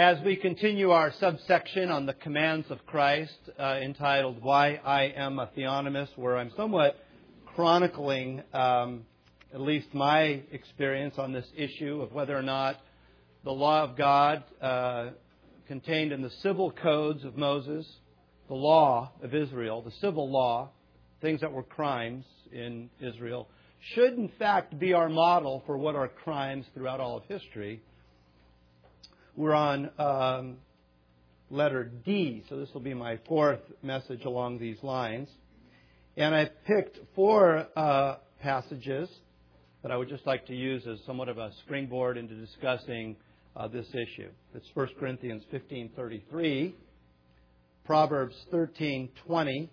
As we continue our subsection on the commands of Christ, uh, entitled "Why I Am a Theonomist," where I'm somewhat chronicling um, at least my experience on this issue of whether or not the law of God uh, contained in the civil codes of Moses, the law of Israel, the civil law, things that were crimes in Israel, should in fact be our model for what are crimes throughout all of history. We're on um, letter D, so this will be my fourth message along these lines. And I picked four uh, passages that I would just like to use as somewhat of a springboard into discussing uh, this issue. It's 1 Corinthians 15:33, Proverbs 13:20,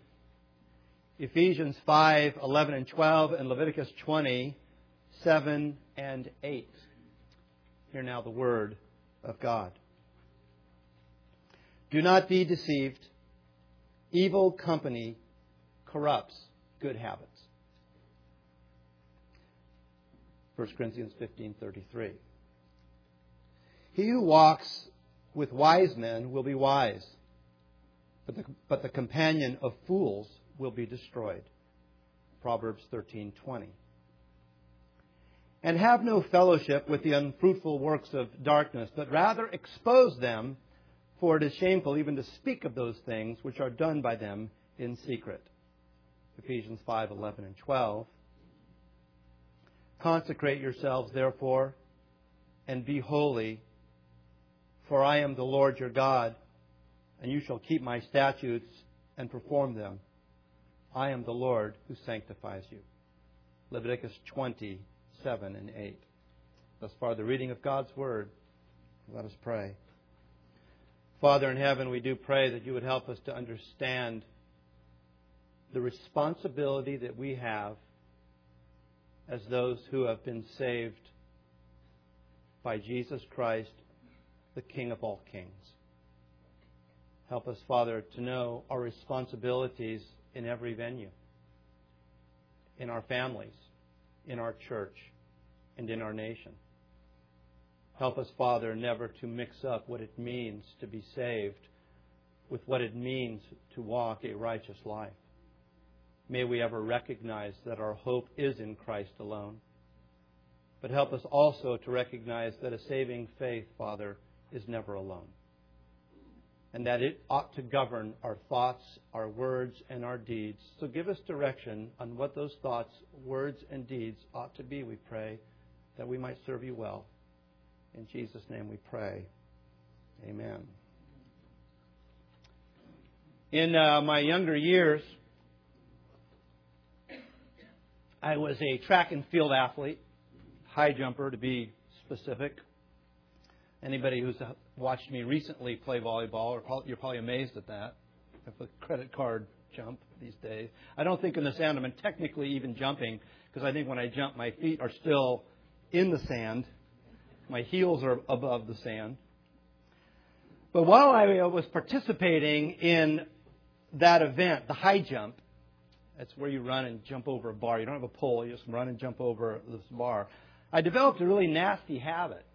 Ephesians 5:11 and 12, and Leviticus 20:7 and 8. Hear now the word of God. Do not be deceived. Evil company corrupts good habits. 1 Corinthians 15:33. He who walks with wise men will be wise, but the, but the companion of fools will be destroyed. Proverbs 13:20. And have no fellowship with the unfruitful works of darkness, but rather expose them, for it is shameful even to speak of those things which are done by them in secret. Ephesians 5:11 and 12. Consecrate yourselves therefore and be holy for I am the Lord your God and you shall keep my statutes and perform them. I am the Lord who sanctifies you. Leviticus 27 and 8. Thus far, the reading of God's Word. Let us pray. Father in heaven, we do pray that you would help us to understand the responsibility that we have as those who have been saved by Jesus Christ, the King of all kings. Help us, Father, to know our responsibilities in every venue, in our families, in our church, and in our nation. Help us, Father, never to mix up what it means to be saved with what it means to walk a righteous life. May we ever recognize that our hope is in Christ alone. But help us also to recognize that a saving faith, Father, is never alone. And that it ought to govern our thoughts, our words, and our deeds. So give us direction on what those thoughts, words, and deeds ought to be, we pray, that we might serve you well. In Jesus' name we pray. Amen. In uh, my younger years, I was a track and field athlete, high jumper to be specific. Anybody who's watched me recently play volleyball, you're probably amazed at that. Have a credit card jump these days. I don't think in the sand I'm technically even jumping because I think when I jump, my feet are still in the sand. My heels are above the sand. But while I was participating in that event, the high jump, that's where you run and jump over a bar. You don't have a pole, you just run and jump over this bar. I developed a really nasty habit.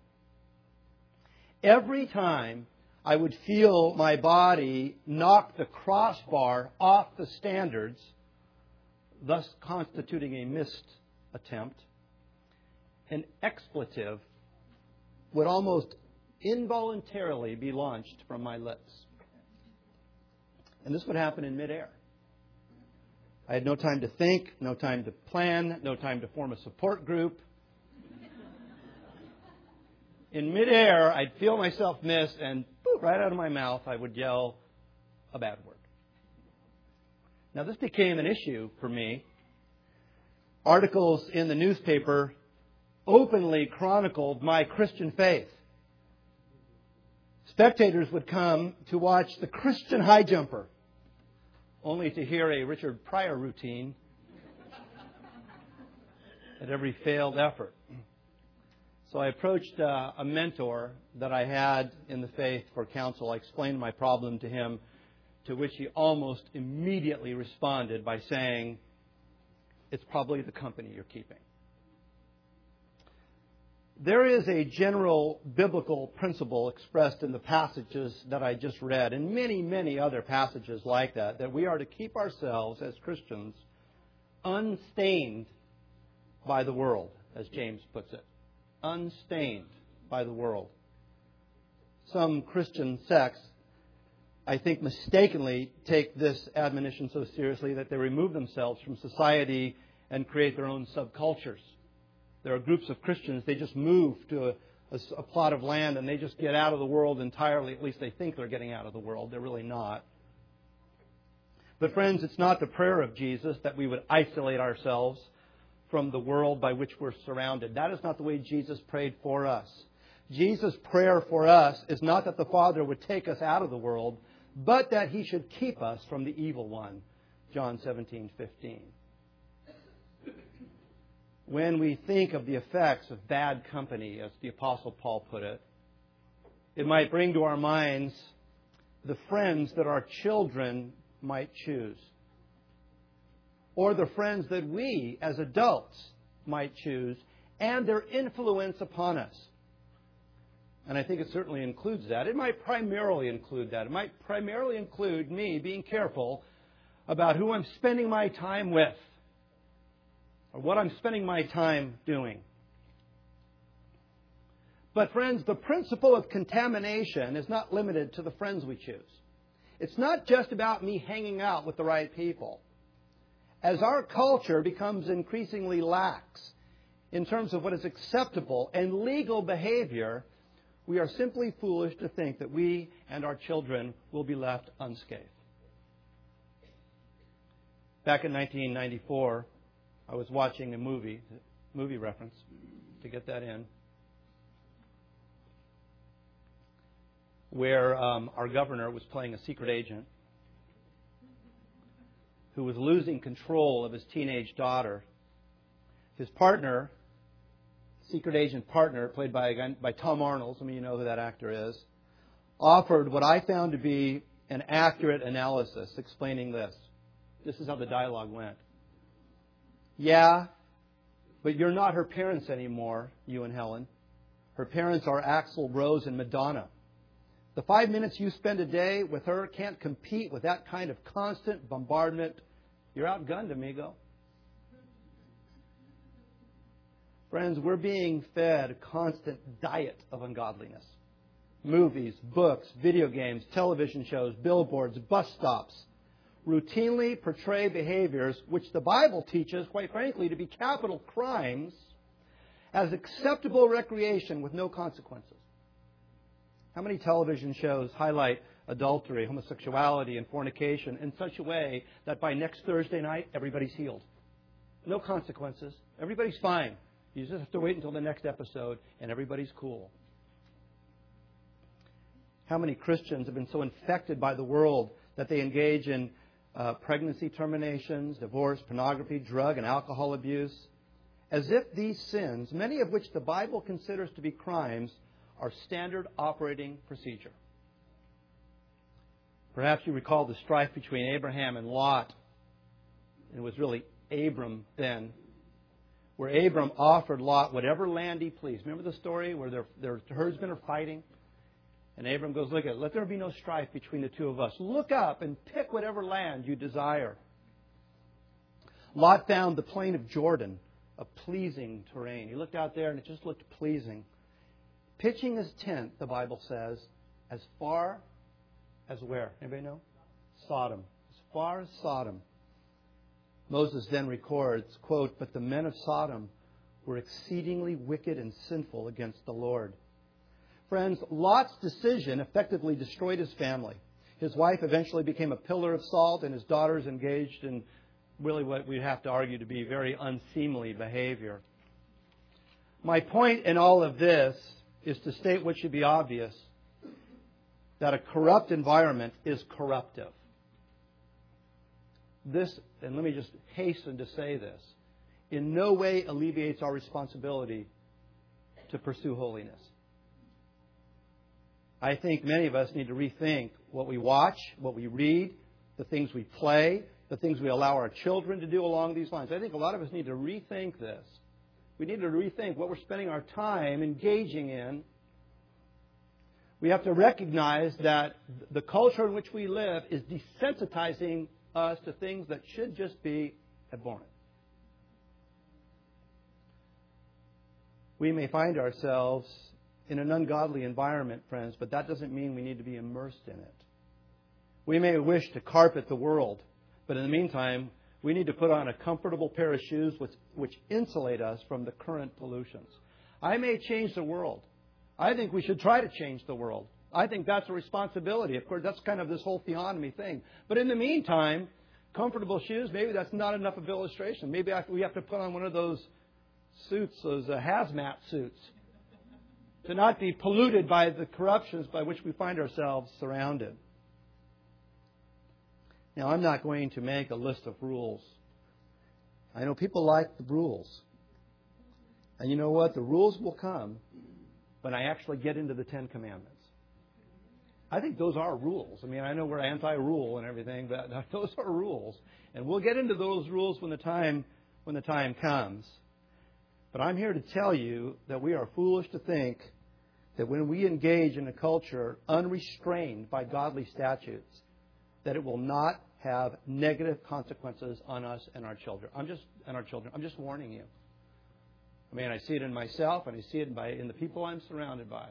Every time I would feel my body knock the crossbar off the standards, thus constituting a missed attempt, an expletive would almost involuntarily be launched from my lips. And this would happen in midair. I had no time to think, no time to plan, no time to form a support group. In midair, I'd feel myself miss, and boop, right out of my mouth, I would yell a bad word. Now, this became an issue for me. Articles in the newspaper openly chronicled my Christian faith. Spectators would come to watch the Christian high jumper, only to hear a Richard Pryor routine at every failed effort. So I approached uh, a mentor that I had in the faith for counsel. I explained my problem to him, to which he almost immediately responded by saying, It's probably the company you're keeping. There is a general biblical principle expressed in the passages that I just read, and many, many other passages like that, that we are to keep ourselves as Christians unstained by the world, as James puts it. Unstained by the world. Some Christian sects, I think, mistakenly take this admonition so seriously that they remove themselves from society and create their own subcultures there are groups of Christians, they just move to a, a, a, plot of land and they just get out of the world entirely. At least they think they're getting out of the world. They're really not. But, friends, it's not the prayer of Jesus that we would isolate ourselves from the world by which we're surrounded. That is not the way Jesus prayed for us. Jesus' prayer for us is not that the Father would take us out of the world, but that He should keep us from the evil one. John 17, 15 when we think of the effects of bad company, as the Apostle Paul put it, it might bring to our minds the friends that our children might choose, or the friends that we as adults might choose, and their influence upon us. And I think it certainly includes that. It might primarily include that. It might primarily include me being careful about who I'm spending my time with or what I'm spending my time doing. But, friends, the principle of contamination is not limited to the friends we choose. It's not just about me hanging out with the right people. As our culture becomes increasingly lax in terms of what is acceptable and legal behavior, we are simply foolish to think that we and our children will be left unscathed. Back in 1994, I was watching a movie, movie reference, to get that in, where um, our governor was playing a secret agent who was losing control of his teenage daughter. His partner, secret agent partner, played by, by Tom Arnold, some of you know who that actor is, offered what I found to be an accurate analysis explaining this. This is how the dialogue went. Yeah, but you're not her parents anymore, you and Helen. Her parents are Axl Rose and Madonna. The five minutes you spend a day with her can't compete with that kind of constant bombardment. You're outgunned, amigo. Friends, we're being fed a constant diet of ungodliness. Movies, books, video games, television shows, billboards, bus stops, routinely portray behaviors which the Bible teaches, quite frankly, to be capital crimes as acceptable recreation with no consequences. How many television shows highlight adultery, homosexuality, and fornication in such a way that by next Thursday night, everybody's healed? No consequences. Everybody's fine. You just have to wait until the next episode, and everybody's cool. How many Christians have been so infected by the world that they engage in uh, pregnancy terminations, divorce, pornography, drug and alcohol abuse, as if these sins, many of which the Bible considers to be crimes, are standard operating procedure. Perhaps you recall the strife between Abraham and Lot. It was really Abram then, where Abram offered Lot whatever land he pleased. Remember the story where their, their herdsmen are fighting? And Abram goes, Look at it. Let there be no strife between the two of us. Look up and pick whatever land you desire. Lot found the plain of Jordan a pleasing terrain. He looked out there and it just looked pleasing. Pitching his tent, the Bible says, as far as where? Anybody know? Sodom. As far as Sodom. Moses then records, quote, But the men of Sodom were exceedingly wicked and sinful against the Lord. Friends, Lot's decision effectively destroyed his family. His wife eventually became a pillar of salt, and his daughters engaged in really what we'd have to argue to be very unseemly behavior. My point in all of this is to state what should be obvious that a corrupt environment is corruptive. This, and let me just hasten to say this, in no way alleviates our responsibility to pursue holiness. I think many of us need to rethink what we watch, what we read, the things we play, the things we allow our children to do along these lines. I think a lot of us need to rethink this. We need to rethink what we're spending our time engaging in. We have to recognize that the culture in which we live is desensitizing us to things that should just be abhorrent. We may find ourselves in an ungodly environment, friends, but that doesn't mean we need to be immersed in it. We may wish to carpet the world, but in the meantime, we need to put on a comfortable pair of shoes which, which insulate us from the current pollutions. I may change the world. I think we should try to change the world. I think that's a responsibility. Of course, that's kind of this whole theonomy thing. But in the meantime, comfortable shoes, maybe that's not enough of illustration. Maybe we have to put on one of those suits, those uh, hazmat suits, to not be polluted by the corruptions by which we find ourselves surrounded. Now, I'm not going to make a list of rules. I know people like the rules. And you know what? The rules will come when I actually get into the Ten Commandments. I think those are rules. I mean, I know we're anti-rule and everything, but those are rules, and we'll get into those rules when the time when the time comes. But I'm here to tell you that we are foolish to think that when we engage in a culture unrestrained by godly statutes, that it will not have negative consequences on us and our children. I'm just and our children. I'm just warning you. I mean, I see it in myself, and I see it by in the people I'm surrounded by.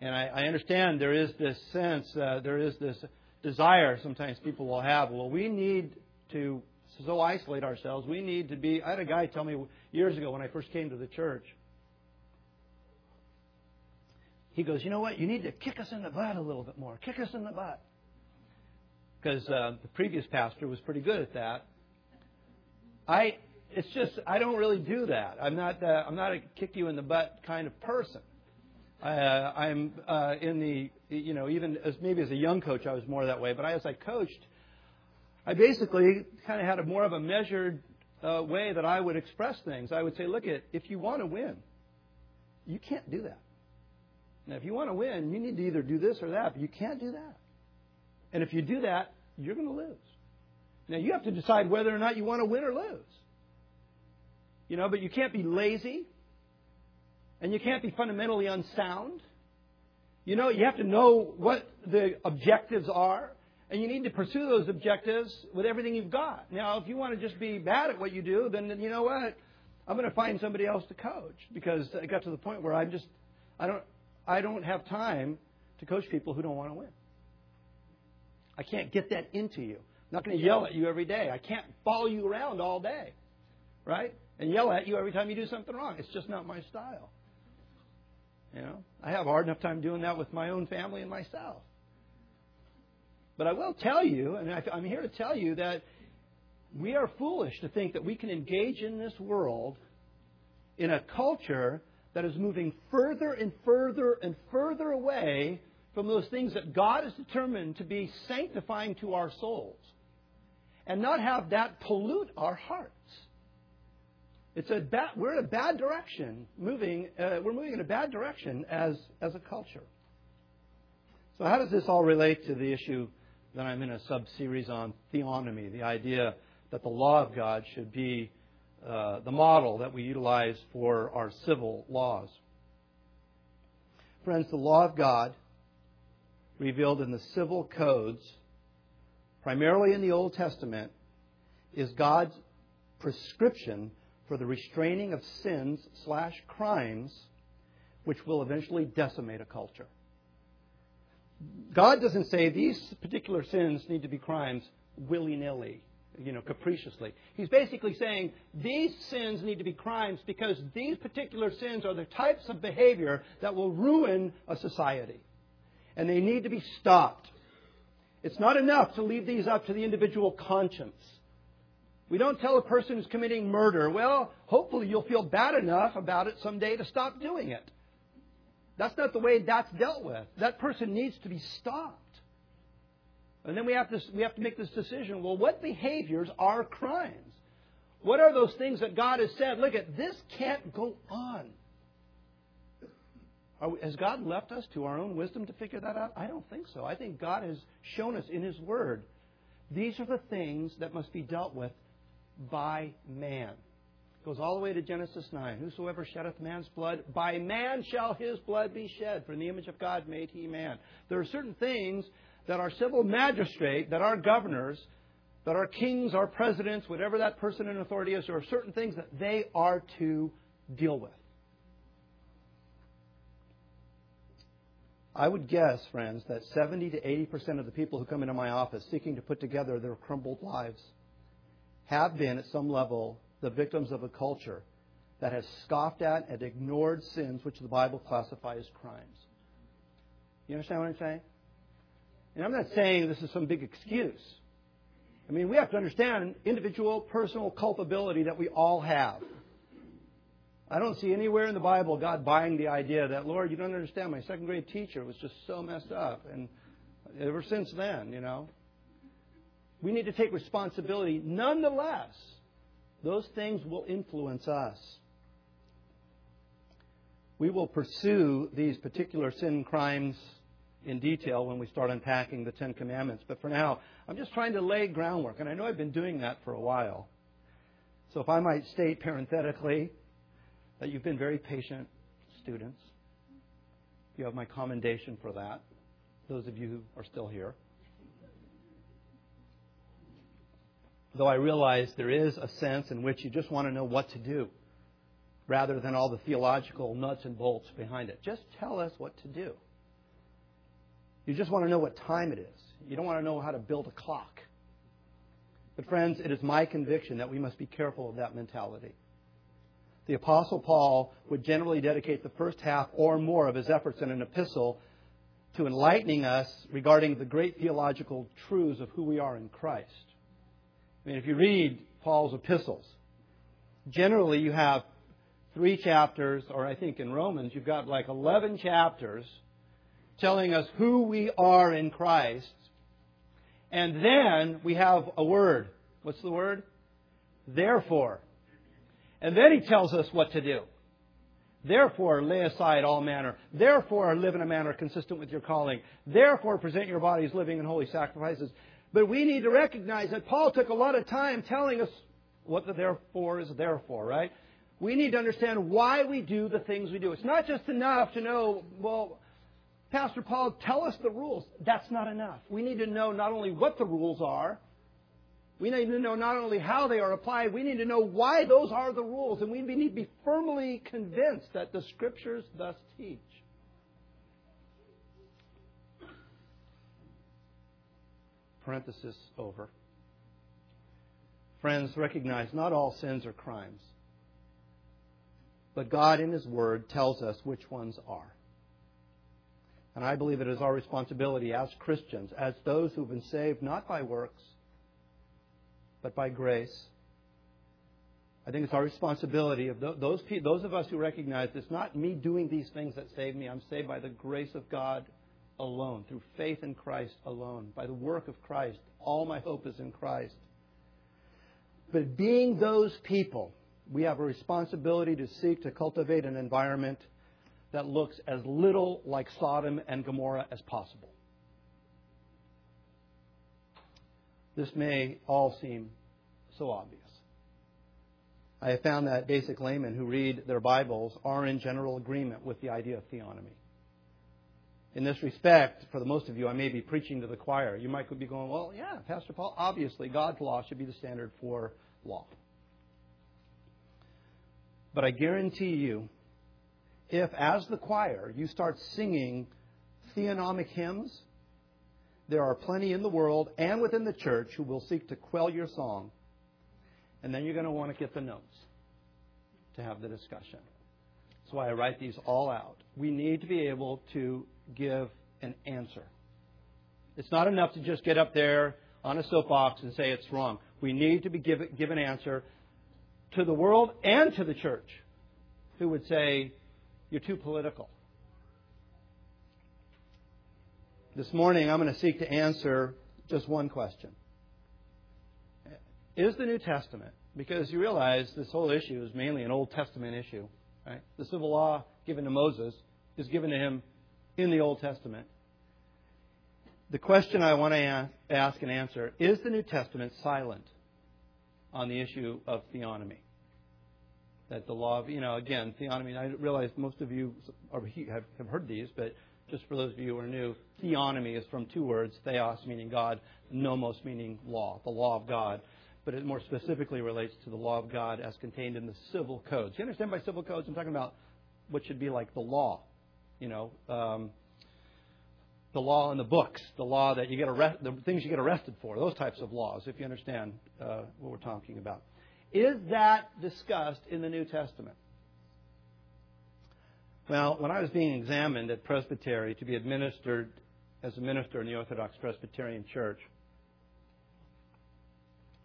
And I, I understand there is this sense, uh, there is this desire sometimes people will have. Well, we need to so isolate ourselves. We need to be. I had a guy tell me years ago when I first came to the church. He goes, you know what? You need to kick us in the butt a little bit more. Kick us in the butt. Because uh, the previous pastor was pretty good at that. I, it's just I don't really do that. I'm not. Uh, I'm not a kick you in the butt kind of person. Uh, I'm uh, in the, you know, even as maybe as a young coach, I was more that way. But as I coached, I basically kind of had a more of a measured uh, way that I would express things. I would say, look, at if you want to win, you can't do that. Now, if you want to win, you need to either do this or that, but you can't do that. And if you do that, you're going to lose. Now, you have to decide whether or not you want to win or lose. You know, but you can't be lazy and you can't be fundamentally unsound. You know, you have to know what the objectives are, and you need to pursue those objectives with everything you've got. Now, if you want to just be bad at what you do, then you know what? I'm going to find somebody else to coach because I got to the point where I'm just I don't I don't have time to coach people who don't want to win. I can't get that into you. I'm not going to yell at you every day. I can't follow you around all day, right? And yell at you every time you do something wrong. It's just not my style. You know, I have a hard enough time doing that with my own family and myself. But I will tell you, and I'm here to tell you that we are foolish to think that we can engage in this world in a culture that is moving further and further and further away from those things that God has determined to be sanctifying to our souls and not have that pollute our hearts. It's a bad, we're in a bad direction, moving, uh, we're moving in a bad direction as, as a culture. So, how does this all relate to the issue that I'm in a sub series on theonomy, the idea that the law of God should be uh, the model that we utilize for our civil laws? Friends, the law of God, revealed in the civil codes, primarily in the Old Testament, is God's prescription for the restraining of sins slash crimes which will eventually decimate a culture. God doesn't say these particular sins need to be crimes willy nilly, you know, capriciously. He's basically saying these sins need to be crimes because these particular sins are the types of behavior that will ruin a society. And they need to be stopped. It's not enough to leave these up to the individual conscience. We don't tell a person who's committing murder, well, hopefully you'll feel bad enough about it someday to stop doing it. That's not the way that's dealt with. That person needs to be stopped. And then we have to, we have to make this decision well, what behaviors are crimes? What are those things that God has said? Look at this can't go on. We, has God left us to our own wisdom to figure that out? I don't think so. I think God has shown us in His Word these are the things that must be dealt with by man. It goes all the way to Genesis 9. Whosoever sheddeth man's blood, by man shall his blood be shed. For in the image of God made he man. There are certain things that our civil magistrate, that our governors, that our kings, our presidents, whatever that person in authority is, there are certain things that they are to deal with. I would guess, friends, that 70 to 80% of the people who come into my office seeking to put together their crumbled lives have been, at some level, the victims of a culture that has scoffed at and ignored sins which the Bible classifies as crimes. You understand what I'm saying? And I'm not saying this is some big excuse. I mean, we have to understand individual, personal culpability that we all have. I don't see anywhere in the Bible God buying the idea that, Lord, you don't understand, my second grade teacher was just so messed up. And ever since then, you know, we need to take responsibility. Nonetheless, those things will influence us. We will pursue these particular sin crimes in detail when we start unpacking the Ten Commandments. But for now, I'm just trying to lay groundwork, and I know I've been doing that for a while. So if I might state parenthetically, that you've been very patient students. You have my commendation for that, those of you who are still here. Though I realize there is a sense in which you just want to know what to do rather than all the theological nuts and bolts behind it. Just tell us what to do. You just want to know what time it is. You don't want to know how to build a clock. But, friends, it is my conviction that we must be careful of that mentality the Apostle Paul would generally dedicate the first half or more of his efforts in an epistle to enlightening us regarding the great theological truths of who we are in Christ. I mean, if you read Paul's epistles, generally you have three chapters, or I think in Romans you've got like 11 chapters telling us who we are in Christ. And then we have a word. What's the word? Therefore. And then he tells us what to do. Therefore, lay aside all manner. Therefore, live in a manner consistent with your calling. Therefore, present your bodies living and holy sacrifices. But we need to recognize that Paul took a lot of time telling us what the therefore is there for, right? We need to understand why we do the things we do. It's not just enough to know, well, Pastor Paul, tell us the rules. That's not enough. We need to know not only what the rules are, we need to know not only how they are applied, we need to know why those are the rules. And we need to be firmly convinced that the Scriptures thus teach. Parenthesis over. Friends, recognize not all sins are crimes. But God in His Word tells us which ones are. And I believe it is our responsibility as Christians, as those who've been saved not by works, but by grace. I think it's our responsibility of those, those of us who recognize it's not me doing these things that save me. I'm saved by the grace of God alone, through faith in Christ alone, by the work of Christ. All my hope is in Christ. But being those people, we have a responsibility to seek to cultivate an environment that looks as little like Sodom and Gomorrah as possible. This may all seem so obvious. I have found that basic laymen who read their Bibles are in general agreement with the idea of theonomy. In this respect, for the most of you, I may be preaching to the choir. You might be going, well, yeah, Pastor Paul, obviously God's law should be the standard for law. But I guarantee you, if as the choir you start singing theonomic hymns, there are plenty in the world and within the church who will seek to quell your song. And then you're going to want to get the notes to have the discussion. That's why I write these all out. We need to be able to give an answer. It's not enough to just get up there on a soapbox and say it's wrong. We need to be give, give an answer to the world and to the church who would say, you're too political. This morning, I'm going to seek to answer just one question. Is the New Testament, because you realize this whole issue is mainly an Old Testament issue, right? The civil law given to Moses is given to him in the Old Testament. The question I want to ask and answer is the New Testament silent on the issue of theonomy? That the law of, you know, again, theonomy, I realize most of you have, have heard these, but just for those of you who are new, theonomy is from two words theos meaning God, nomos meaning law, the law of God. But it more specifically relates to the law of God as contained in the civil codes. You understand by civil codes? I'm talking about what should be like the law, you know, um, the law in the books, the law that you get arrested, the things you get arrested for, those types of laws, if you understand uh, what we're talking about. Is that discussed in the New Testament? Well, when I was being examined at Presbytery to be administered as a minister in the Orthodox Presbyterian Church,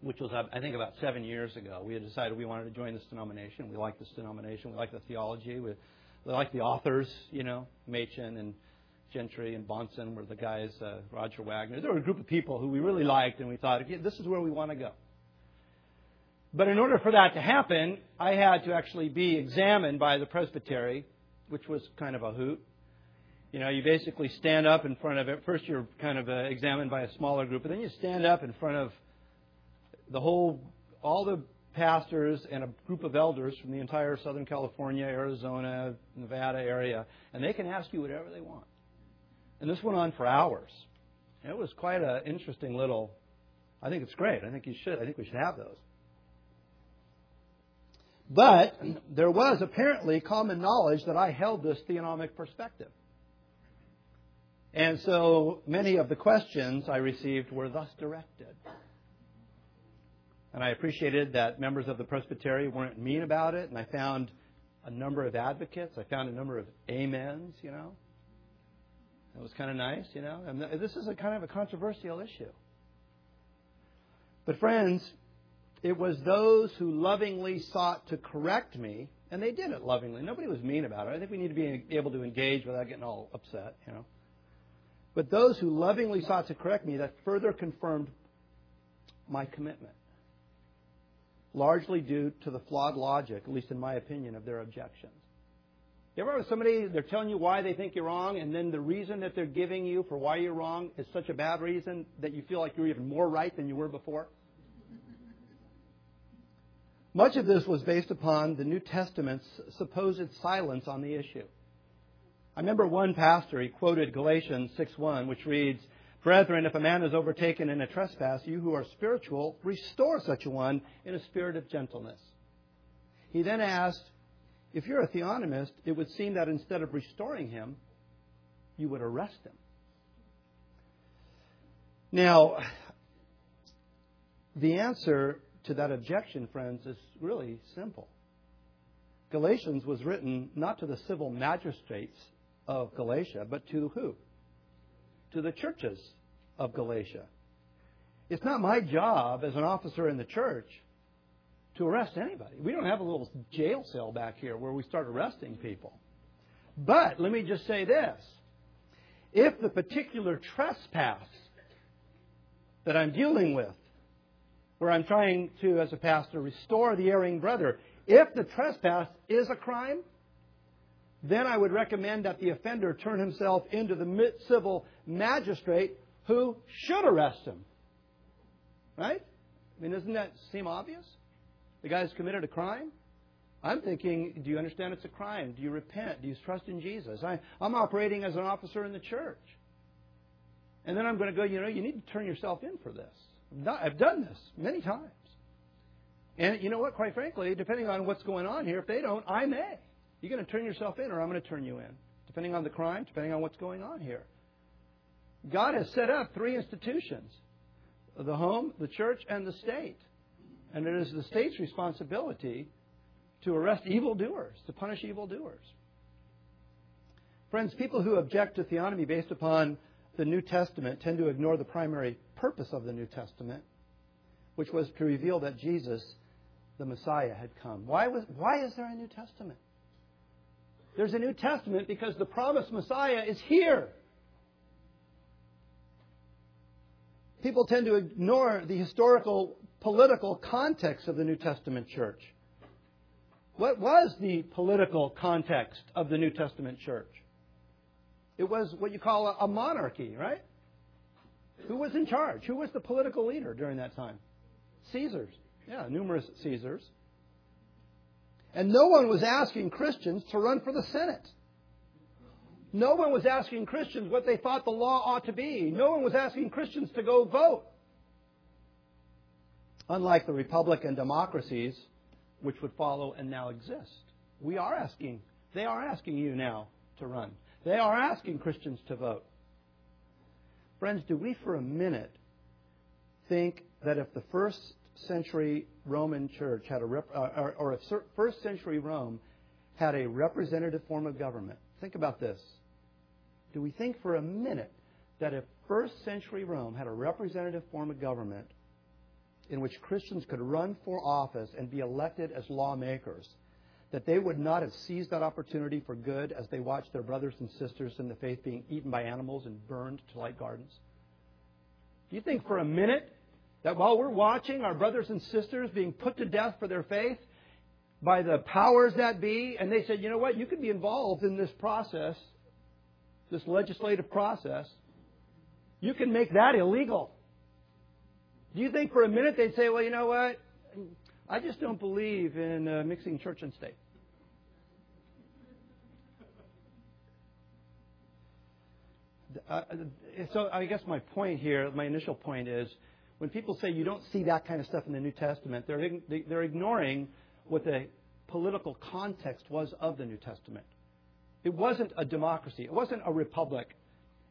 which was, I think, about seven years ago, we had decided we wanted to join this denomination. We liked this denomination. We liked the theology. We, we like the authors, you know, Machen and Gentry and Bahnsen were the guys, uh, Roger Wagner. There were a group of people who we really liked, and we thought, okay, this is where we want to go. But in order for that to happen, I had to actually be examined by the presbytery, which was kind of a hoot. You know, you basically stand up in front of it. First, you're kind of uh, examined by a smaller group, but then you stand up in front of the whole, all the pastors and a group of elders from the entire Southern California, Arizona, Nevada area, and they can ask you whatever they want. And this went on for hours. And it was quite an interesting little. I think it's great. I think you should. I think we should have those. But there was apparently common knowledge that I held this theonomic perspective. And so many of the questions I received were thus directed. And I appreciated that members of the presbytery weren't mean about it, and I found a number of advocates. I found a number of amens, you know. It was kind of nice, you know. And this is a kind of a controversial issue. But friends, it was those who lovingly sought to correct me, and they did it lovingly. Nobody was mean about it. I think we need to be able to engage without getting all upset, you know. But those who lovingly sought to correct me, that further confirmed my commitment. Largely due to the flawed logic, at least in my opinion, of their objections. You ever have somebody, they're telling you why they think you're wrong, and then the reason that they're giving you for why you're wrong is such a bad reason that you feel like you're even more right than you were before? Much of this was based upon the New Testament's supposed silence on the issue. I remember one pastor, he quoted Galatians 6:1, which reads, Brethren, if a man is overtaken in a trespass, you who are spiritual, restore such a one in a spirit of gentleness. He then asked, if you're a theonomist, it would seem that instead of restoring him, you would arrest him. Now, the answer to that objection, friends, is really simple. Galatians was written not to the civil magistrates of Galatia, but to who? To the churches of Galatia. It's not my job as an officer in the church to arrest anybody. We don't have a little jail cell back here where we start arresting people. But let me just say this. If the particular trespass that I'm dealing with where I'm trying to, as a pastor, restore the erring brother. If the trespass is a crime, then I would recommend that the offender turn himself into the civil magistrate who should arrest him. Right? I mean, doesn't that seem obvious? The guy's committed a crime. I'm thinking, do you understand it's a crime? Do you repent? Do you trust in Jesus? I, I'm operating as an officer in the church. And then I'm going to go, you know, you need to turn yourself in for this. I've done this many times. And you know what? Quite frankly, depending on what's going on here, if they don't, I may. You're going to turn yourself in, or I'm going to turn you in, depending on the crime, depending on what's going on here. God has set up three institutions the home, the church, and the state. And it is the state's responsibility to arrest evildoers, to punish evildoers. Friends, people who object to theonomy based upon the New Testament tend to ignore the primary purpose of the New Testament, which was to reveal that Jesus, the Messiah, had come. Why, was, why is there a New Testament? There's a New Testament because the promised Messiah is here. People tend to ignore the historical, political context of the New Testament church. What was the political context of the New Testament church? It was what you call a, a monarchy, right? Who was in charge? Who was the political leader during that time? Caesars. Yeah, numerous Caesars. And no one was asking Christians to run for the Senate. No one was asking Christians what they thought the law ought to be. No one was asking Christians to go vote. Unlike the Republican democracies which would follow and now exist. We are asking, they are asking you now to run. They are asking Christians to vote. Friends, do we for a minute think that if the first century Roman church had a, rep, uh, or, or if first century Rome had a representative form of government, think about this. Do we think for a minute that if first century Rome had a representative form of government in which Christians could run for office and be elected as lawmakers, that they would not have seized that opportunity for good as they watched their brothers and sisters in the faith being eaten by animals and burned to light gardens? Do you think for a minute that while we're watching our brothers and sisters being put to death for their faith by the powers that be, and they said, you know what, you could be involved in this process, this legislative process, you can make that illegal. Do you think for a minute they'd say, well, you know what? I just don't believe in uh, mixing church and state. So I guess my point here, my initial point is, when people say you don't see that kind of stuff in the New Testament, they're, they're ignoring what the political context was of the New Testament. It wasn't a democracy. It wasn't a republic.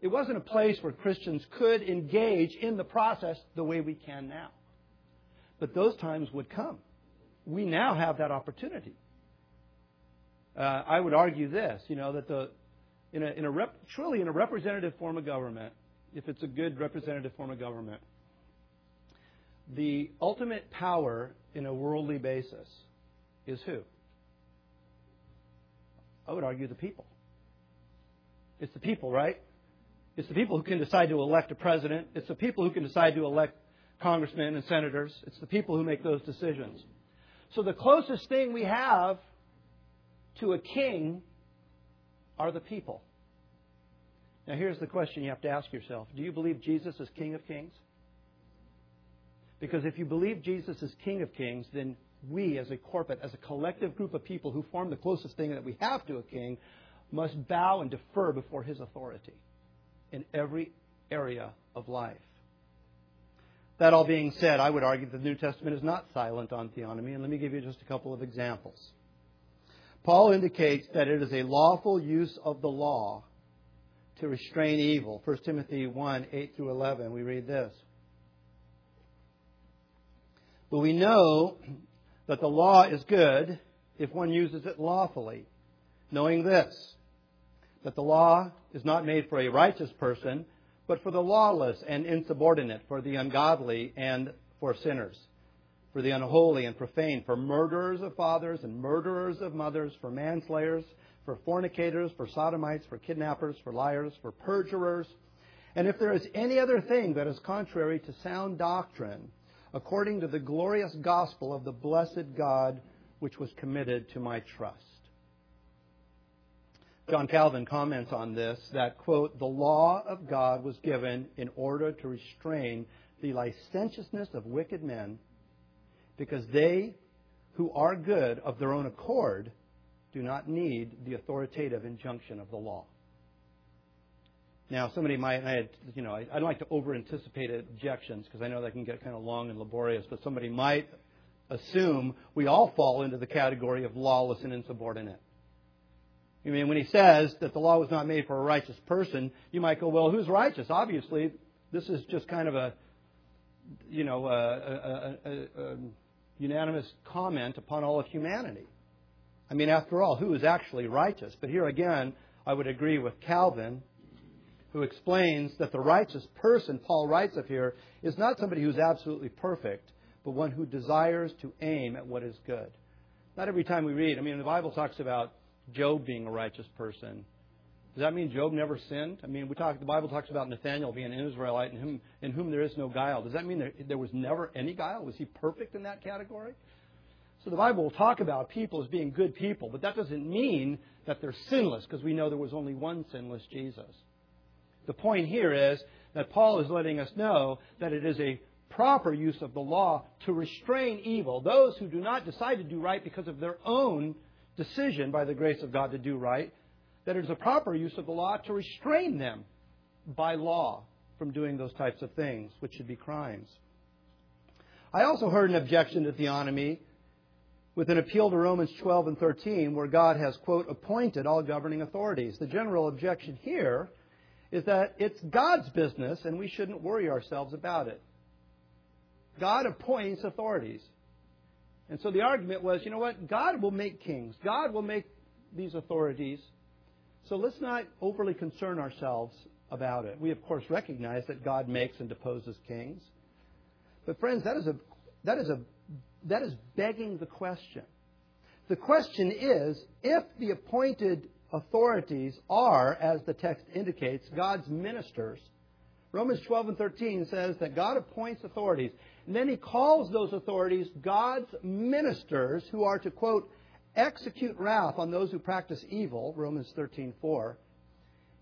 It wasn't a place where Christians could engage in the process the way we can now. But those times would come. We now have that opportunity. Uh, I would argue this, you know, that the in a, truly in a representative form of government, if it's a good representative form of government, the ultimate power in a worldly basis is who? I would argue the people. It's the people, right? It's the people who can decide to elect a president. It's the people who can decide to elect congressmen and senators. It's the people who make those decisions. So the closest thing we have to a king are the people. Now, here's the question you have to ask yourself Do you believe Jesus is King of Kings? Because if you believe Jesus is King of Kings, then we, as a corporate, as a collective group of people who form the closest thing that we have to a king, must bow and defer before his authority in every area of life. That all being said, I would argue that the New Testament is not silent on theonomy, and let me give you just a couple of examples. Paul indicates that it is a lawful use of the law to restrain evil. 1 Timothy 1 8 through 11, we read this. But we know that the law is good if one uses it lawfully, knowing this that the law is not made for a righteous person, but for the lawless and insubordinate, for the ungodly and for sinners, for the unholy and profane, for murderers of fathers and murderers of mothers, for manslayers, for fornicators, for sodomites, for kidnappers, for liars, for perjurers. And if there is any other thing that is contrary to sound doctrine, according to the glorious gospel of the blessed God which was committed to my trust. John Calvin comments on this that, quote, the law of God was given in order to restrain the licentiousness of wicked men because they who are good of their own accord do not need the authoritative injunction of the law. Now, somebody might, I you know, I, I don't like to over anticipate objections because I know that can get kind of long and laborious, but somebody might assume we all fall into the category of lawless and insubordinate. I mean, when he says that the law was not made for a righteous person, you might go, well, who's righteous? Obviously, this is just kind of a, you know, a, a, a unanimous comment upon all of humanity. I mean, after all, who is actually righteous? But here again, I would agree with Calvin, who explains that the righteous person Paul writes of here is not somebody who's absolutely perfect, but one who desires to aim at what is good. Not every time we read, I mean, the Bible talks about Job being a righteous person. Does that mean Job never sinned? I mean, we talk. The Bible talks about Nathaniel being an Israelite in whom, in whom there is no guile. Does that mean there, there was never any guile? Was he perfect in that category? So the Bible will talk about people as being good people, but that doesn't mean that they're sinless, because we know there was only one sinless Jesus. The point here is that Paul is letting us know that it is a proper use of the law to restrain evil. Those who do not decide to do right because of their own decision by the grace of God to do right, that it is a proper use of the law to restrain them by law from doing those types of things, which should be crimes. I also heard an objection to theonomy with an appeal to Romans 12 and 13, where God has, quote, appointed all governing authorities. The general objection here is that it's God's business and we shouldn't worry ourselves about it. God appoints authorities. And so the argument was, you know what? God will make kings. God will make these authorities. So let's not overly concern ourselves about it. We, of course, recognize that God makes and deposes kings. But, friends, that is, a, that is, a, that is begging the question. The question is if the appointed authorities are, as the text indicates, God's ministers. Romans 12 and 13 says that God appoints authorities. And then he calls those authorities God's ministers who are to, quote, execute wrath on those who practice evil, Romans 13:4.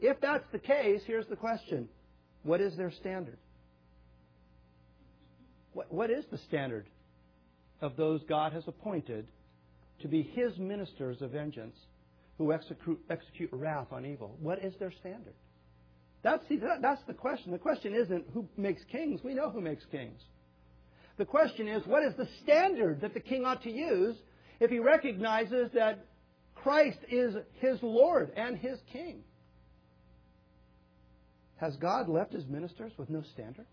If that's the case, here's the question. What is their standard? What, what is the standard of those God has appointed to be his ministers of vengeance who execute, execute wrath on evil? What is their standard? That's the, that's the question. The question isn't who makes kings. We know who makes kings. The question is, what is the standard that the king ought to use if he recognizes that Christ is his Lord and his king? Has God left his ministers with no standard?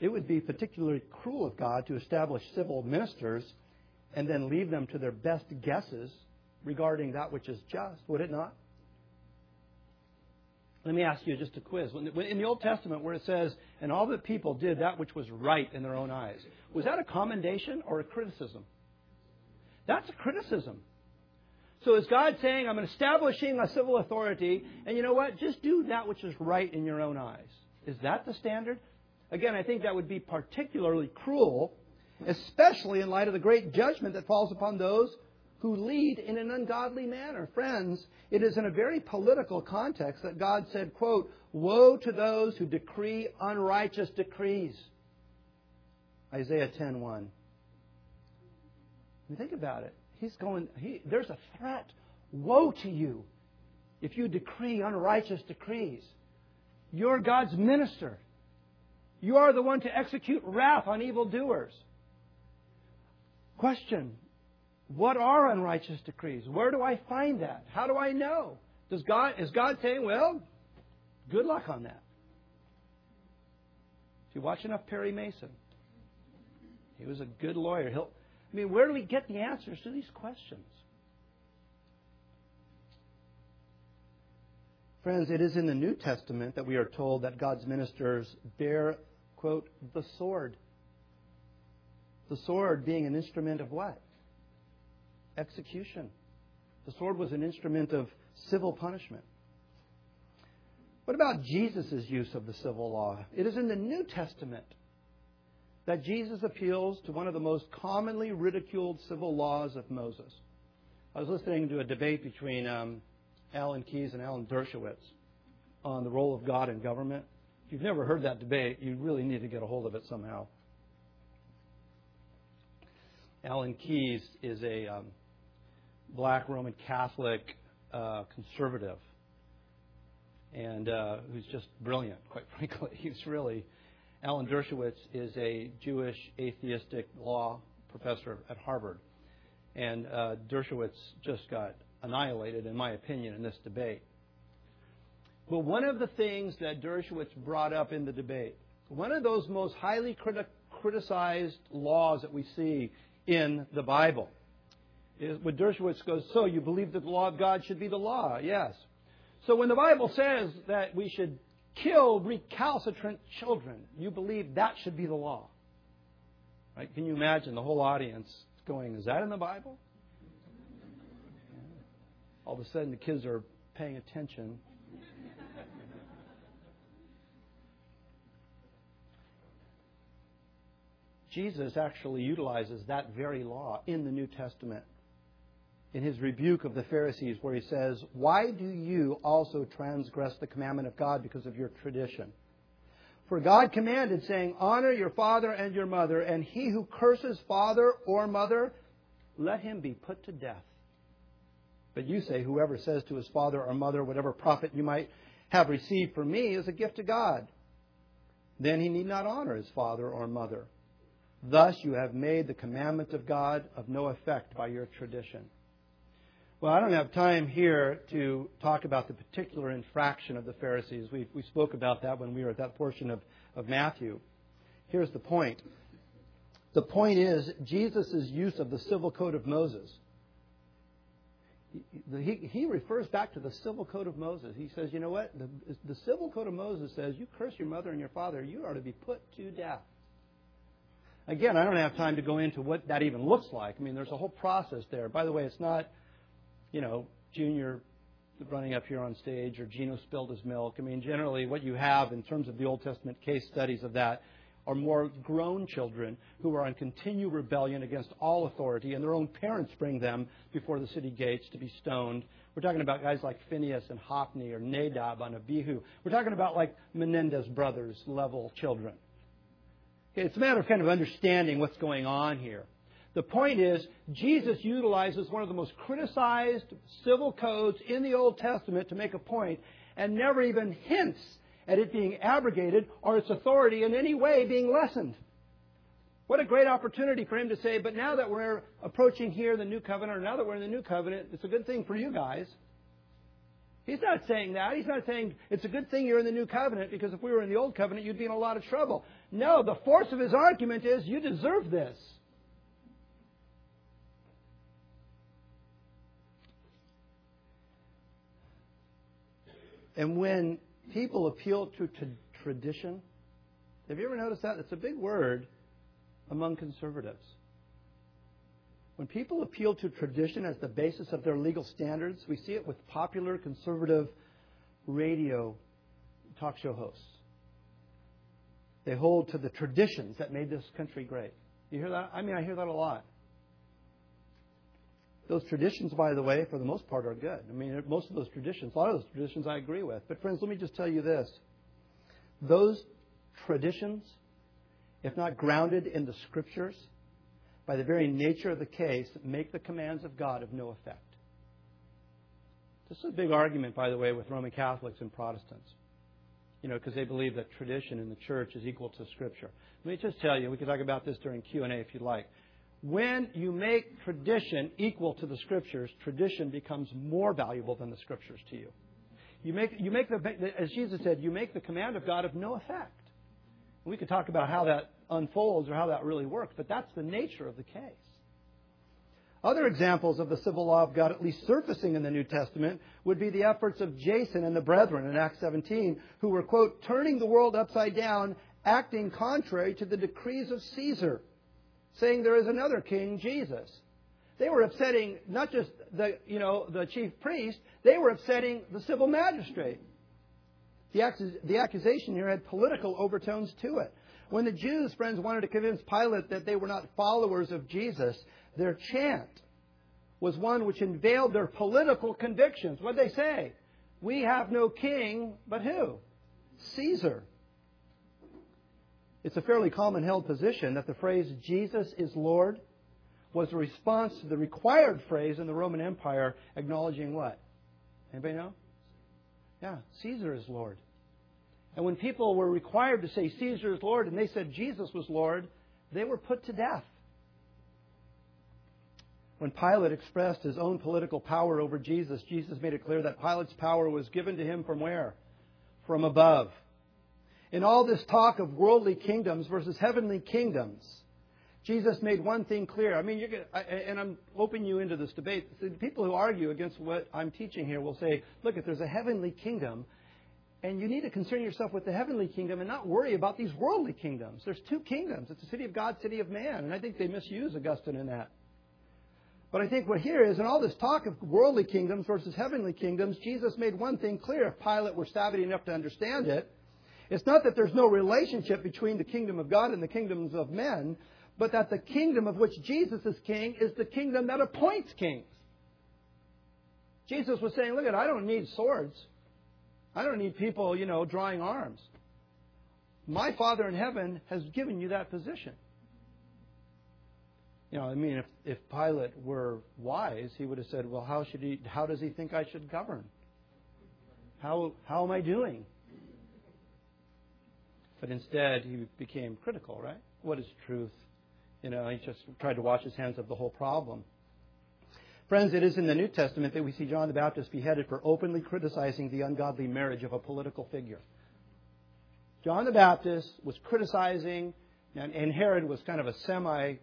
It would be particularly cruel of God to establish civil ministers and then leave them to their best guesses regarding that which is just, would it not? Let me ask you just a quiz. In the Old Testament, where it says, and all the people did that which was right in their own eyes, was that a commendation or a criticism? That's a criticism. So is God saying, I'm establishing a civil authority, and you know what? Just do that which is right in your own eyes. Is that the standard? Again, I think that would be particularly cruel, especially in light of the great judgment that falls upon those who lead in an ungodly manner. Friends, it is in a very political context that God said, quote, Woe to those who decree unrighteous decrees. Isaiah 10.1. Think about it. He's going, he, there's a threat. Woe to you if you decree unrighteous decrees. You're God's minister. You are the one to execute wrath on evildoers. Question what are unrighteous decrees? Where do I find that? How do I know? Does God is God saying, well, good luck on that? If you watch enough Perry Mason, he was a good lawyer. He'll I mean, where do we get the answers to these questions? Friends, it is in the New Testament that we are told that God's ministers bear, quote, the sword. The sword being an instrument of what? execution. The sword was an instrument of civil punishment. What about Jesus' use of the civil law? It is in the New Testament that Jesus appeals to one of the most commonly ridiculed civil laws of Moses. I was listening to a debate between um, Alan Keyes and Alan Dershowitz on the role of God in government. If you've never heard that debate, you really need to get a hold of it somehow. Alan Keyes is a um, black Roman Catholic uh, conservative, and uh, who's just brilliant, quite frankly. He's really Alan Dershowitz is a Jewish atheistic law professor at Harvard, and uh, Dershowitz just got annihilated, in my opinion, in this debate. But one of the things that Dershowitz brought up in the debate, one of those most highly criti- criticized laws that we see in the Bible, is when Dershowitz goes, so you believe that the law of God should be the law? Yes. So when the Bible says that we should kill recalcitrant children, you believe that should be the law? Right? Can you imagine the whole audience going, Is that in the Bible? All of a sudden, the kids are paying attention. Jesus actually utilizes that very law in the New Testament in his rebuke of the Pharisees, where he says, Why do you also transgress the commandment of God because of your tradition? For God commanded, saying, Honor your father and your mother, and he who curses father or mother, let him be put to death. But you say, Whoever says to his father or mother, Whatever profit you might have received from me is a gift to God, then he need not honor his father or mother. Thus you have made the commandment of God of no effect by your tradition. Well, I don't have time here to talk about the particular infraction of the Pharisees. We, we spoke about that when we were at that portion of, of Matthew. Here's the point. The point is Jesus' use of the civil code of Moses. He, he refers back to the civil code of Moses. He says, you know what? The, the civil code of Moses says, you curse your mother and your father, you are to be put to death. Again, I don't have time to go into what that even looks like. I mean, there's a whole process there. By the way, it's not, you know, Junior running up here on stage or Gino spilled his milk. I mean, generally, what you have in terms of the Old Testament case studies of that are more grown children who are in continual rebellion against all authority, and their own parents bring them before the city gates to be stoned. We're talking about guys like Phineas and Hophni or Nadab and Abihu. We're talking about like Menendez brothers level children. It's a matter of kind of understanding what's going on here. The point is, Jesus utilizes one of the most criticized civil codes in the Old Testament to make a point and never even hints at it being abrogated or its authority in any way being lessened. What a great opportunity for him to say, but now that we're approaching here the new covenant, or now that we're in the new covenant, it's a good thing for you guys. He's not saying that. He's not saying it's a good thing you're in the new covenant because if we were in the old covenant, you'd be in a lot of trouble. No, the force of his argument is you deserve this. And when people appeal to tradition, have you ever noticed that? It's a big word among conservatives. When people appeal to tradition as the basis of their legal standards, we see it with popular conservative radio talk show hosts. They hold to the traditions that made this country great. You hear that? I mean, I hear that a lot. Those traditions, by the way, for the most part, are good. I mean, most of those traditions, a lot of those traditions I agree with. But, friends, let me just tell you this. Those traditions, if not grounded in the Scriptures, by the very nature of the case, make the commands of God of no effect. This is a big argument, by the way, with Roman Catholics and Protestants. You know, because they believe that tradition in the church is equal to Scripture. Let me just tell you, we can talk about this during Q&A if you'd like. When you make tradition equal to the Scriptures, tradition becomes more valuable than the Scriptures to you. You make, you make the, as Jesus said, you make the command of God of no effect. We could talk about how that unfolds or how that really works, but that's the nature of the case. Other examples of the civil law of God, at least surfacing in the New Testament, would be the efforts of Jason and the brethren in Acts 17, who were, quote, turning the world upside down, acting contrary to the decrees of Caesar, saying there is another king, Jesus. They were upsetting not just the, you know, the chief priest, they were upsetting the civil magistrate. The, the accusation here had political overtones to it. When the Jews, friends, wanted to convince Pilate that they were not followers of Jesus, their chant was one which unveiled their political convictions. What did they say? We have no king, but who? Caesar. It's a fairly common held position that the phrase Jesus is Lord was a response to the required phrase in the Roman Empire acknowledging what? Anybody know? Yeah, Caesar is Lord. And when people were required to say Caesar is Lord and they said Jesus was Lord, they were put to death. When Pilate expressed his own political power over Jesus, Jesus made it clear that Pilate's power was given to him from where? From above. In all this talk of worldly kingdoms versus heavenly kingdoms, Jesus made one thing clear. I mean, you're gonna, and I'm opening you into this debate. The people who argue against what I'm teaching here will say, look, if there's a heavenly kingdom, And you need to concern yourself with the heavenly kingdom and not worry about these worldly kingdoms. There's two kingdoms. It's the city of God, city of man. And I think they misuse Augustine in that. But I think what here is, in all this talk of worldly kingdoms versus heavenly kingdoms, Jesus made one thing clear. If Pilate were savvy enough to understand it, it's not that there's no relationship between the kingdom of God and the kingdoms of men, but that the kingdom of which Jesus is king is the kingdom that appoints kings. Jesus was saying, look, at I don't need swords. I don't need people, you know, drawing arms. My Father in heaven has given you that position. You know, I mean, if, if Pilate were wise, he would have said, well, how should he, how does he think I should govern? How, how am I doing? But instead, he became critical, right? What is truth? You know, he just tried to wash his hands of the whole problem. Friends, it is in the New Testament that we see John the Baptist beheaded for openly criticizing the ungodly marriage of a political figure. John the Baptist was criticizing, and Herod was kind of a semi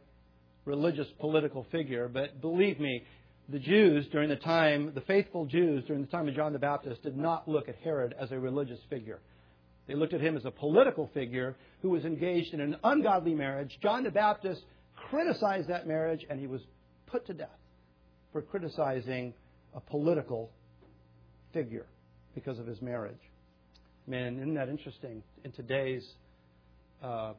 religious political figure, but believe me, the Jews during the time, the faithful Jews during the time of John the Baptist, did not look at Herod as a religious figure. They looked at him as a political figure who was engaged in an ungodly marriage. John the Baptist criticized that marriage, and he was put to death for criticizing a political figure because of his marriage. Man, isn't that interesting? In today's uh,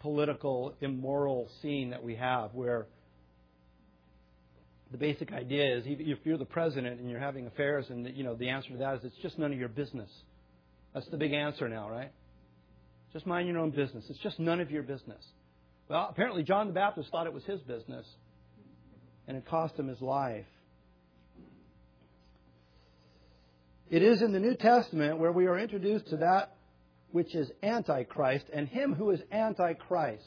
political, immoral scene that we have, where the basic idea is if you're the president and you're having affairs, and you know the answer to that is it's just none of your business. That's the big answer now, right? Just mind your own business. It's just none of your business. Well, apparently John the Baptist thought it was his business, and it cost him his life. It is in the New Testament where we are introduced to that which is Antichrist and him who is Antichrist.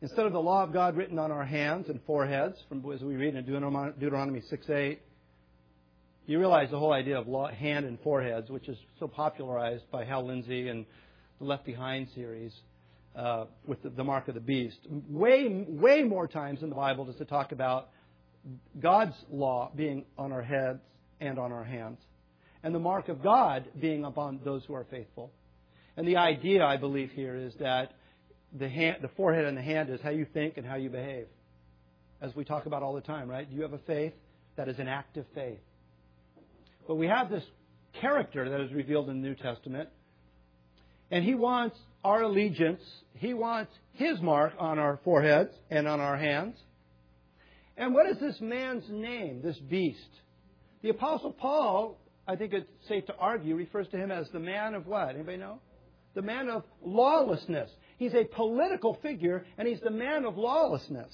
Instead of the law of God written on our hands and foreheads, from as we read in Deuteronomy 6 8, you realize the whole idea of law, hand and foreheads, which is so popularized by Hal Lindsey and the Left Behind series uh, with the, the mark of the beast. Way, way more times in the Bible does it talk about God's law being on our heads and on our hands, and the mark of God being upon those who are faithful. And the idea, I believe, here is that the, hand, the forehead and the hand is how you think and how you behave. As we talk about all the time, right? Do you have a faith that is an active faith? But we have this character that is revealed in the New Testament, and he wants our allegiance, he wants his mark on our foreheads and on our hands. And what is this man's name, this beast? The Apostle Paul, I think it's safe to argue, refers to him as the man of what? Anybody know? The man of lawlessness. He's a political figure, and he's the man of lawlessness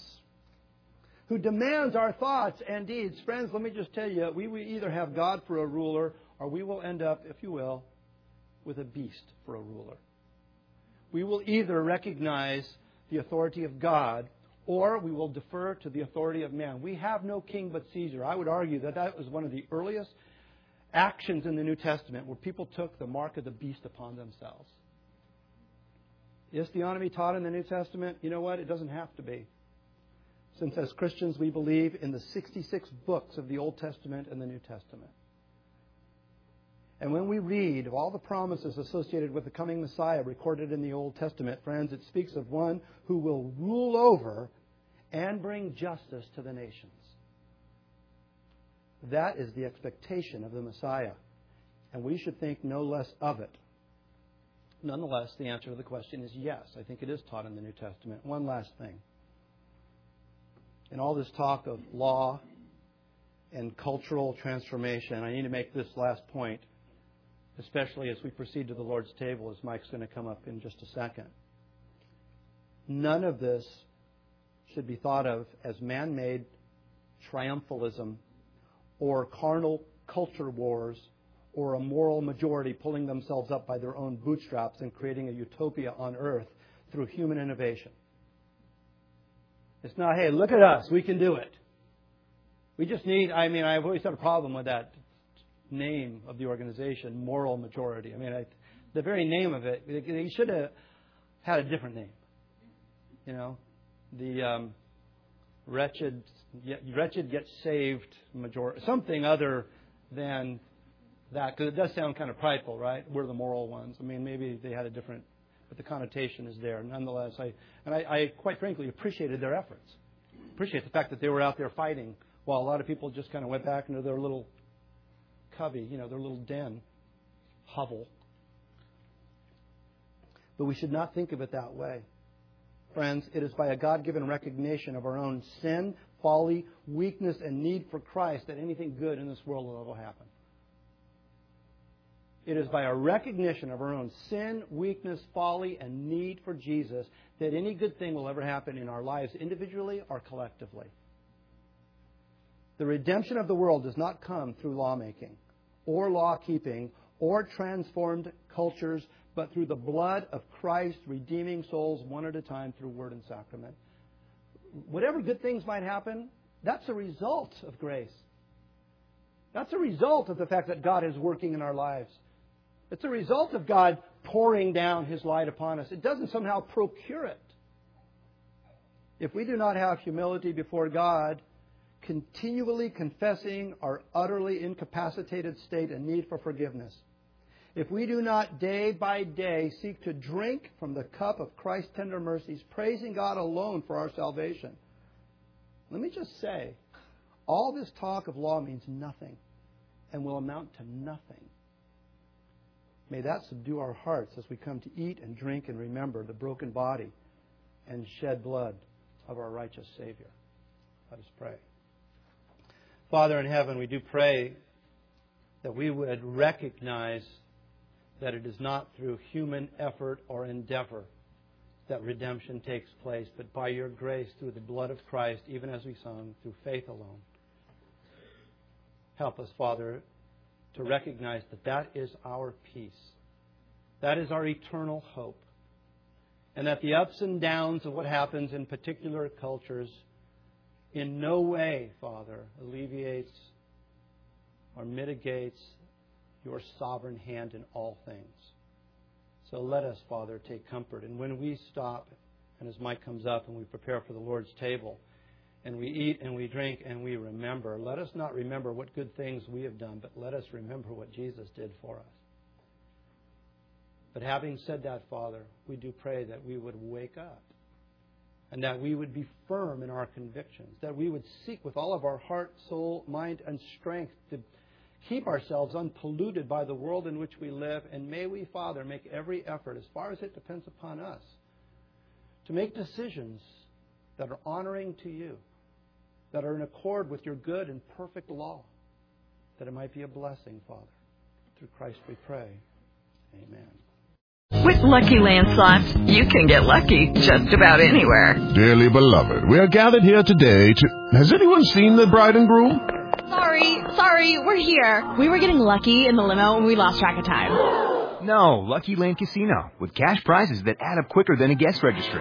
who demands our thoughts and deeds. Friends, let me just tell you, we will either have God for a ruler or we will end up, if you will, with a beast for a ruler. We will either recognize the authority of God or we will defer to the authority of man. We have no king but Caesar. I would argue that that was one of the earliest actions in the New Testament where people took the mark of the beast upon themselves. Is theonomy taught in the New Testament? You know what? It doesn't have to be since as Christians we believe in the 66 books of the Old Testament and the New Testament. And when we read of all the promises associated with the coming Messiah recorded in the Old Testament, friends, it speaks of one who will rule over and bring justice to the nations. That is the expectation of the Messiah. And we should think no less of it. Nonetheless, the answer to the question is yes. I think it is taught in the New Testament. One last thing in all this talk of law and cultural transformation, I need to make this last point, especially as we proceed to the Lord's table, as Mike's going to come up in just a second. None of this should be thought of as man made triumphalism or carnal culture wars or a moral majority pulling themselves up by their own bootstraps and creating a utopia on earth through human innovation. It's not, hey, look at us, we can do it. We just need, I mean, I've always had a problem with that name of the organization, moral majority. I mean, I, the very name of it, they should have had a different name. You know, the um, wretched, wretched get saved majority, something other than that because it does sound kind of prideful, right? We're the moral ones. I mean, maybe they had a different, but the connotation is there. Nonetheless, I and I, I quite frankly appreciated their efforts. Appreciate the fact that they were out there fighting while a lot of people just kind of went back into their little covey, you know, their little den, hovel. But we should not think of it that way. Friends, it is by a God given recognition of our own sin, folly, weakness, and need for Christ that anything good in this world will ever happen. It is by a recognition of our own sin, weakness, folly, and need for Jesus that any good thing will ever happen in our lives individually or collectively. The redemption of the world does not come through lawmaking or law keeping or transformed cultures, but through the blood of Christ redeeming souls one at a time through word and sacrament. Whatever good things might happen, that's a result of grace. That's a result of the fact that God is working in our lives. It's a result of God pouring down His light upon us. It doesn't somehow procure it. If we do not have humility before God, continually confessing our utterly incapacitated state and need for forgiveness, if we do not day by day seek to drink from the cup of Christ's tender mercies, praising God alone for our salvation, let me just say, all this talk of law means nothing and will amount to nothing May that subdue our hearts as we come to eat and drink and remember the broken body and shed blood of our righteous Savior. Let us pray. Father in heaven, we do pray that we would recognize that it is not through human effort or endeavor that redemption takes place, but by your grace through the blood of Christ, even as we sung, through faith alone. Help us, Father, to recognize that that is our peace. That is our eternal hope. And that the ups and downs of what happens in particular cultures in no way, Father, alleviates or mitigates your sovereign hand in all things. So let us, Father, take comfort. And when we stop, and as Mike comes up and we prepare for the Lord's table, and we eat and we drink and we remember. Let us not remember what good things we have done, but let us remember what Jesus did for us. But having said that, Father, we do pray that we would wake up and that we would be firm in our convictions, that we would seek with all of our heart, soul, mind, and strength to keep ourselves unpolluted by the world in which we live. And may we, Father, make every effort, as far as it depends upon us, to make decisions that are honoring to you that are in accord with your good and perfect law, that it might be a blessing, Father. Through Christ we pray. Amen. With Lucky Land slots, you can get lucky just about anywhere. Dearly beloved, we are gathered here today to. Has anyone seen the bride and groom? Sorry, sorry, we're here. We were getting lucky in the limo and we lost track of time. No, Lucky Land Casino, with cash prizes that add up quicker than a guest registry.